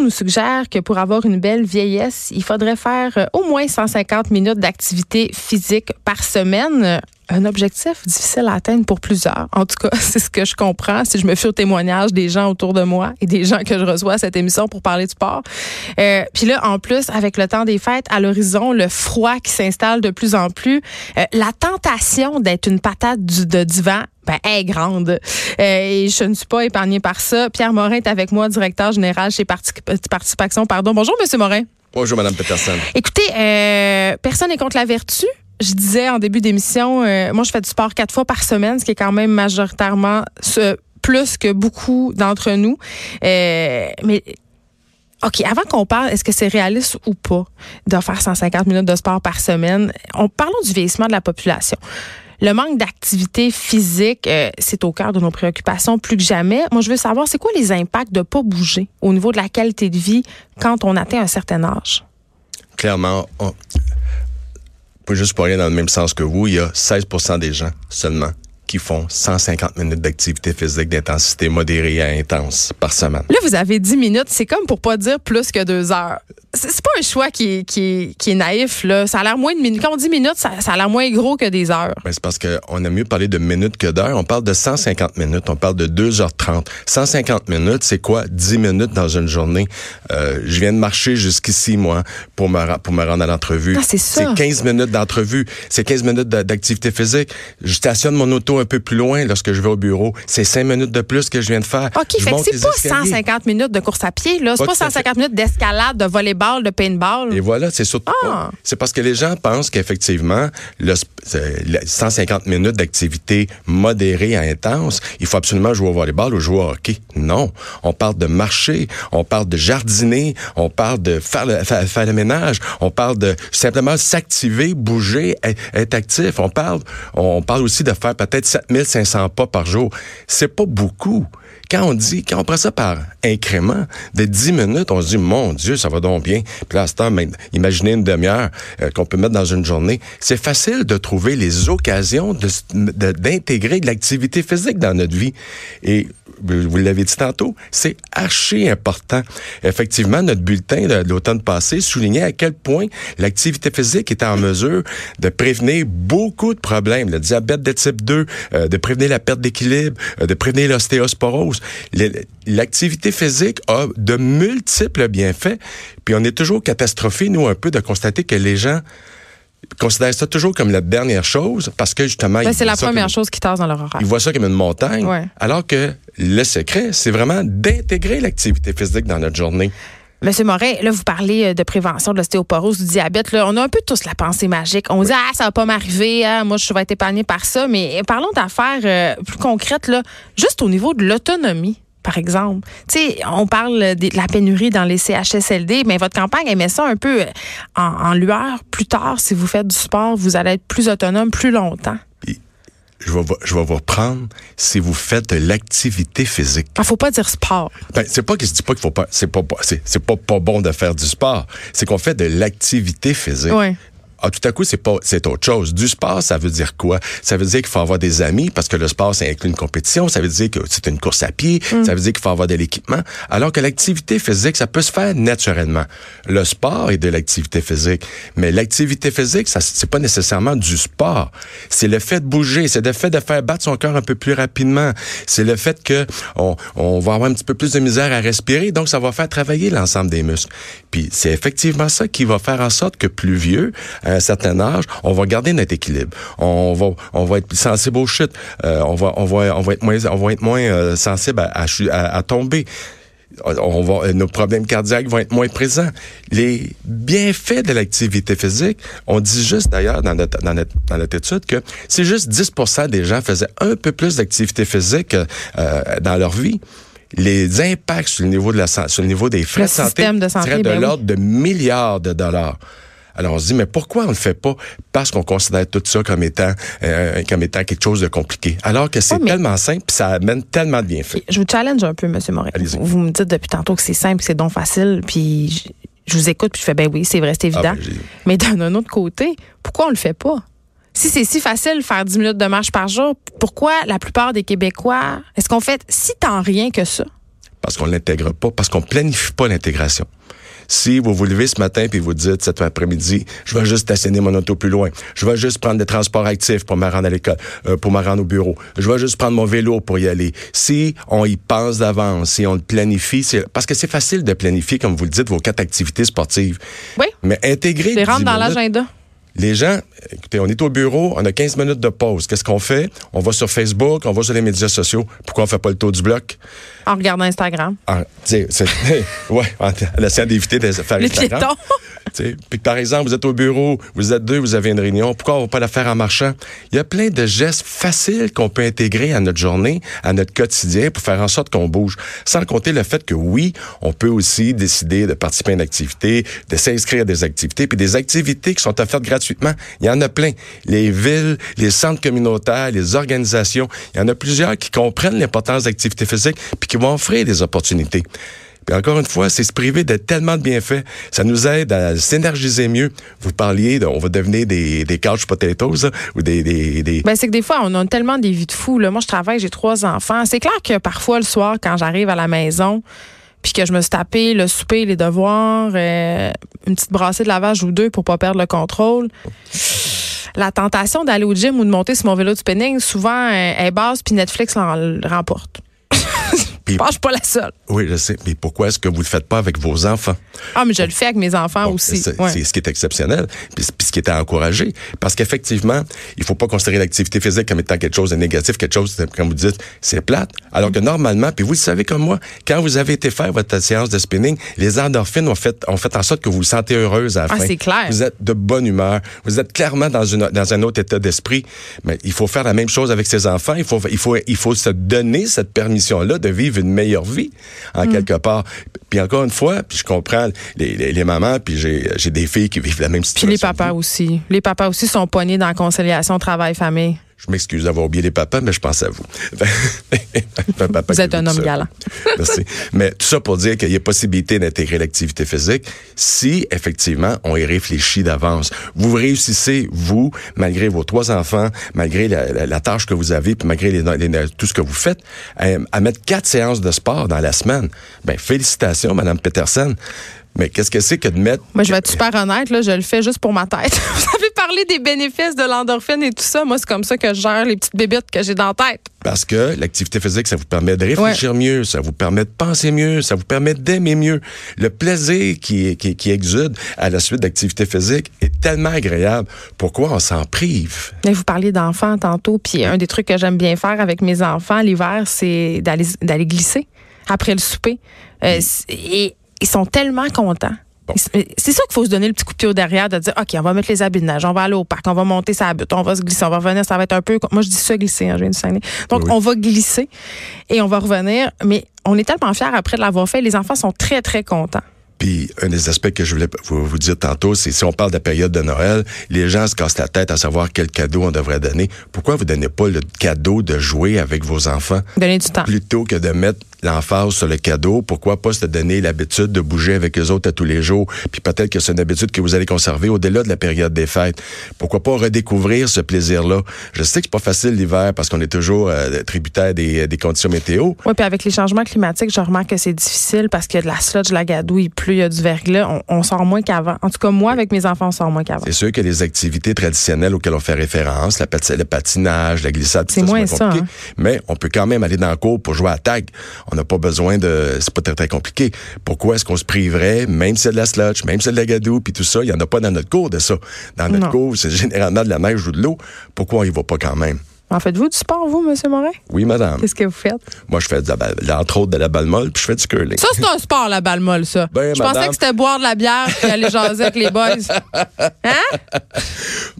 Nous suggère que pour avoir une belle vieillesse, il faudrait faire euh, au moins 150 minutes d'activité physique par semaine un objectif difficile à atteindre pour plusieurs. En tout cas, c'est ce que je comprends si je me fie au témoignage des gens autour de moi et des gens que je reçois à cette émission pour parler de sport. Euh, Puis là, en plus, avec le temps des fêtes à l'horizon, le froid qui s'installe de plus en plus, euh, la tentation d'être une patate du, de divan ben, est grande. Euh, et je ne suis pas épargnée par ça. Pierre Morin est avec moi, directeur général chez Participation. Pardon. Bonjour, Monsieur Morin. Bonjour, Madame Peterson. Écoutez, euh, personne n'est contre la vertu je disais en début d'émission, euh, moi, je fais du sport quatre fois par semaine, ce qui est quand même majoritairement plus que beaucoup d'entre nous. Euh, mais OK, avant qu'on parle, est-ce que c'est réaliste ou pas de faire 150 minutes de sport par semaine? On parlons du vieillissement de la population. Le manque d'activité physique, euh, c'est au cœur de nos préoccupations plus que jamais. Moi, je veux savoir, c'est quoi les impacts de pas bouger au niveau de la qualité de vie quand on atteint un certain âge? Clairement, pas juste pour dans le même sens que vous, il y a 16% des gens seulement qui font 150 minutes d'activité physique d'intensité modérée à intense par semaine. Là, vous avez 10 minutes. C'est comme pour pas dire plus que deux heures c'est pas un choix qui, qui, qui est naïf. Là. Ça a l'air moins de minutes. Quand on dit minutes, ça, ça a l'air moins gros que des heures. Ben, c'est parce qu'on a mieux parler de minutes que d'heures. On parle de 150 minutes. On parle de 2h30. 150 minutes, c'est quoi 10 minutes dans une journée? Euh, je viens de marcher jusqu'ici, moi, pour me, pour me rendre à l'entrevue. Ah, c'est ça. C'est 15 minutes d'entrevue. C'est 15 minutes d'activité physique. Je stationne mon auto un peu plus loin lorsque je vais au bureau. C'est 5 minutes de plus que je viens de faire. OK, fait que c'est pas 150 minutes de course à pied. là. C'est pas, pas 150 minutes d'escalade, de volleyball de paintball. Et voilà, c'est surtout. Ah. C'est parce que les gens pensent qu'effectivement, le, 150 minutes d'activité modérée à intense, il faut absolument jouer au volleyball ou jouer au hockey. Non. On parle de marcher, on parle de jardiner, on parle de faire le, faire, le ménage, on parle de simplement s'activer, bouger, être, actif. On parle, on parle aussi de faire peut-être 7500 pas par jour. C'est pas beaucoup. Quand on dit, quand on prend ça par incrément de 10 minutes, on se dit, mon Dieu, ça va donc bien. Puis là, temps, imaginez une demi-heure euh, qu'on peut mettre dans une journée. C'est facile de trouver les occasions d'intégrer de, de l'activité physique dans notre vie. Et vous l'avez dit tantôt, c'est archi important. Effectivement, notre bulletin de, l'automne passé soulignait à quel point l'activité physique était en mesure de prévenir beaucoup de problèmes, le diabète de type 2, euh, de prévenir la perte d'équilibre, euh, de prévenir l'ostéosporose. L'activité physique a de multiples bienfaits, puis on est toujours catastrophé, nous, un peu, de constater que les gens considèrent ça toujours comme la dernière chose parce que justement. Ben, c'est la première chose qui tasse dans leur horaire. Ils voient ça comme une montagne. Alors que le secret, c'est vraiment d'intégrer l'activité physique dans notre journée. Monsieur Morin, là, vous parlez euh, de prévention de l'ostéoporose, du diabète. Là, on a un peu tous la pensée magique. On dit, ah, ça va pas m'arriver, ah, moi, je vais être épargné par ça. Mais parlons d'affaires euh, plus concrètes, là, juste au niveau de l'autonomie par exemple. Tu sais, on parle de la pénurie dans les CHSLD, mais votre campagne, elle met ça un peu en, lueur. Plus tard, si vous faites du sport, vous allez être plus autonome plus longtemps. Je vais, je vais vous reprendre si vous faites de l'activité physique. Il ah, faut pas dire sport. Ben, c'est pas que je dis pas qu'il faut pas, c'est pas, c'est, pas, pas bon de faire du sport. C'est qu'on fait de l'activité physique. Oui. Ah, tout à coup, c'est pas, c'est autre chose. Du sport, ça veut dire quoi? Ça veut dire qu'il faut avoir des amis parce que le sport, ça inclut une compétition. Ça veut dire que c'est une course à pied. Mm. Ça veut dire qu'il faut avoir de l'équipement. Alors que l'activité physique, ça peut se faire naturellement. Le sport est de l'activité physique. Mais l'activité physique, ça, c'est pas nécessairement du sport. C'est le fait de bouger. C'est le fait de faire battre son cœur un peu plus rapidement. C'est le fait que on, on va avoir un petit peu plus de misère à respirer. Donc, ça va faire travailler l'ensemble des muscles. Puis, c'est effectivement ça qui va faire en sorte que plus vieux, un certain âge, on va garder notre équilibre. On va, on va être plus sensible au chute. Euh, on va, on va, on va être moins, on va être moins euh, sensible à, à, à, tomber. On va, nos problèmes cardiaques vont être moins présents. Les bienfaits de l'activité physique, on dit juste d'ailleurs dans notre, dans, notre, dans notre étude que c'est juste 10% des gens faisaient un peu plus d'activité physique euh, dans leur vie les impacts sur le niveau de la sur le niveau des frais de santé, de santé de ben l'ordre de milliards de dollars. Alors on se dit mais pourquoi on le fait pas? Parce qu'on considère tout ça comme étant euh, comme étant quelque chose de compliqué. Alors que c'est tellement simple, puis ça amène tellement de bienfaits. Je vous challenge un peu, Monsieur Morin. Vous me dites depuis tantôt que c'est simple, c'est donc facile, puis je, vous écoute, puis je fais ben oui, c'est vrai, c'est évident. Ah, ben, mais d'un autre côté, pourquoi on le fait pas? Si c'est si facile de faire 10 minutes de marche par jour, pourquoi la plupart des Québécois, est-ce qu'on fait si tant rien que ça? Parce qu'on l'intègre pas, parce qu'on planifie pas l'intégration. Si vous vous levez ce matin puis vous dites cet après-midi, je vais juste stationner mon auto plus loin, je vais juste prendre des transports actifs pour me rendre à l'école, euh, pour me rendre au bureau, je vais juste prendre mon vélo pour y aller. Si on y pense d'avance, si on le planifie, c'est parce que c'est facile de planifier, comme vous le dites, vos quatre activités sportives. Oui. Mais intégrer. C'est rentre dans l'agenda. Les gens, écoutez, on est au bureau, on a 15 minutes de pause. Qu'est-ce qu'on fait? On va sur Facebook, on va sur les médias sociaux. Pourquoi on fait pas le tour du bloc? En regardant Instagram. Ah, c'est, ouais, en, essayant d'éviter de faire les Instagram. Puis par exemple, vous êtes au bureau, vous êtes deux, vous avez une réunion, pourquoi on va pas la faire en marchant? Il y a plein de gestes faciles qu'on peut intégrer à notre journée, à notre quotidien pour faire en sorte qu'on bouge. Sans compter le fait que oui, on peut aussi décider de participer à une activité, de s'inscrire à des activités, puis des activités qui sont offertes gratuitement. Il y en a plein. Les villes, les centres communautaires, les organisations, il y en a plusieurs qui comprennent l'importance d'activités physiques puis qui vont offrir des opportunités. Puis encore une fois, c'est se priver de tellement de bienfaits. Ça nous aide à s'énergiser mieux. Vous parliez, on va devenir des, des couch potatoes ou des... des, des... Ben, c'est que des fois, on a tellement des vies de fous. Moi, je travaille, j'ai trois enfants. C'est clair que parfois, le soir, quand j'arrive à la maison, puis que je me suis tapé le souper, les devoirs, euh, une petite brassée de lavage ou deux pour pas perdre le contrôle. La tentation d'aller au gym ou de monter sur mon vélo de spinning, souvent, est basse, puis Netflix l'en remporte. Je pense suis pas la seule. Oui, je sais. Mais pourquoi est-ce que vous le faites pas avec vos enfants? Ah, mais je le fais avec mes enfants aussi. C'est ce qui est exceptionnel, puis, ce qui est à encourager. Parce qu'effectivement, il faut pas considérer l'activité physique comme étant quelque chose de négatif, quelque chose, comme vous dites, c'est plate. Alors que normalement, puis vous le savez comme moi, quand vous avez été faire votre séance de spinning, les endorphines ont fait, ont fait en sorte que vous vous sentez heureuse à la ah, fin. c'est clair. Vous êtes de bonne humeur. Vous êtes clairement dans, une, dans un autre état d'esprit. Mais il faut faire la même chose avec ses enfants. Il faut, il faut, il faut se donner cette permission-là de vivre une meilleure vie, en mm. quelque part. Puis encore une fois, puis je comprends les, les, mamans, puis j'ai des filles qui vivent la même situation. Puis les papas aussi. Les papas aussi sont poignés dans la conciliation travail-famille. Je m'excuse d'avoir oublié les papas, mais je pense à vous. vous êtes un homme galant. Merci. Mais tout ça pour dire qu'il y a possibilité d'intégrer l'activité physique si, effectivement, on y réfléchit d'avance. Vous réussissez, vous, malgré vos trois enfants, malgré la, tâche que vous avez, puis malgré tout ce que vous faites, à, mettre quatre séances de sport dans la semaine. Ben, félicitations, Madame Peterson. Mais qu'est-ce que c'est que de mettre. Moi, je vais être super honnête, là, je le fais juste pour ma tête. Vous avez parlé des bénéfices de l'endorphine et tout ça. Moi, c'est comme ça que je gère les petites bébites que j'ai dans la tête. Parce que l'activité physique, ça vous permet de réfléchir mieux, ça vous permet de penser mieux, ça vous permet d'aimer mieux. Le plaisir qui, qui, qui exude à la suite d'activité physique est tellement agréable. Pourquoi on s'en prive? Mais vous parliez d'enfants tantôt, puis un des trucs que j'aime bien faire avec mes enfants l'hiver, c'est d'aller glisser après le souper. Euh, et ils sont tellement contents. C'est ça qu'il faut se donner le petit coup de pied au derrière, de dire, OK, on va mettre les habits de nage, on va aller au parc, on va monter sa butte, on va se glisser, on va revenir, ça va être un peu... Moi, je dis ça, glisser, hein, je viens de Donc, on va glisser et on va revenir, mais on est tellement fiers après de l'avoir fait. Les enfants sont très, très contents. Puis un des aspects que je voulais vous, dire tantôt, c'est si on parle de la période de Noël, les gens se cassent la tête à savoir quel cadeau on devrait donner. Pourquoi vous donnez pas le cadeau de jouer avec vos enfants? Donner du temps. Plutôt que de mettre l'emphase sur le cadeau, pourquoi pas se donner l'habitude de bouger avec les autres à tous les jours, puis peut-être que c'est une habitude que vous allez conserver au-delà de la période des fêtes. Pourquoi pas redécouvrir ce plaisir-là? Je sais que c'est pas facile l'hiver parce qu'on est toujours euh, tributaire des, des, conditions météo. Oui, puis avec les changements climatiques, je remarque que c'est difficile parce qu'il y a de la sludge, de la gadouille, plus il y a du verglas, on, sort moins qu'avant. En tout cas, moi, avec mes enfants, on sort moins qu'avant. C'est sûr que les activités traditionnelles auxquelles on fait référence, la le patinage, la glissade, c'est moins ça. Hein. Mais on peut quand même aller dans le cours pour jouer à tag. On n'a pas besoin de... C'est pas très, très compliqué. Pourquoi est-ce qu'on se priverait, même si c'est de la sludge, même si c'est de la gadoue, puis tout ça, il n'y en a pas dans notre cours de ça. Dans notre cours, c'est généralement de la neige ou de l'eau. Pourquoi on y va pas quand même? En faites-vous du sport, vous, M. Morin? Oui, madame. Qu'est-ce que vous faites? Moi, je fais, de la, entre autres, de la balle molle, puis je fais du curling. Ça, c'est un sport, la balle molle, ça. Ben, je pensais que c'était boire de la bière et aller jaser avec les boys. Hein?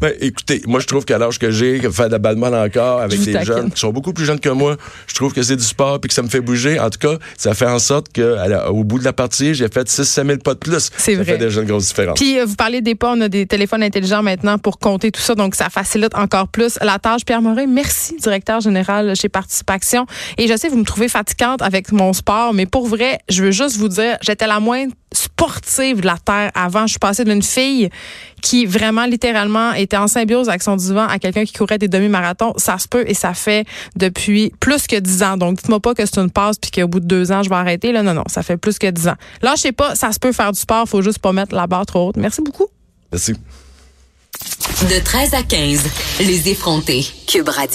Ben, écoutez, moi, je trouve qu'à l'âge que j'ai, faire de la balle molle encore avec des jeunes qui sont beaucoup plus jeunes que moi, je trouve que c'est du sport puis que ça me fait bouger. En tout cas, ça fait en sorte qu'au bout de la partie, j'ai fait 6-7 000 pas de plus. C'est vrai. Ça fait déjà une grosse différence. Puis, euh, vous parlez des pas, on a des téléphones intelligents maintenant pour compter tout ça, donc ça facilite encore plus la tâche. Pierre Morin, merci, directeur général chez Participation. Et je sais, vous me trouvez fatigante avec mon sport, mais pour vrai, je veux juste vous dire, j'étais la moindre sportive de la Terre avant. Je suis passée d'une fille qui vraiment littéralement était en symbiose avec son divan à quelqu'un qui courait des demi-marathons. Ça se peut et ça fait depuis plus que dix ans. Donc, dites-moi pas que c'est une passe puis qu'au bout de deux ans, je vais arrêter. Là, non, non, ça fait plus que dix ans. Là, je sais pas, ça se peut faire du sport, faut juste pas mettre la barre trop haute. Merci beaucoup. Merci. De 13 à 15, les effrontés. Cube Radio.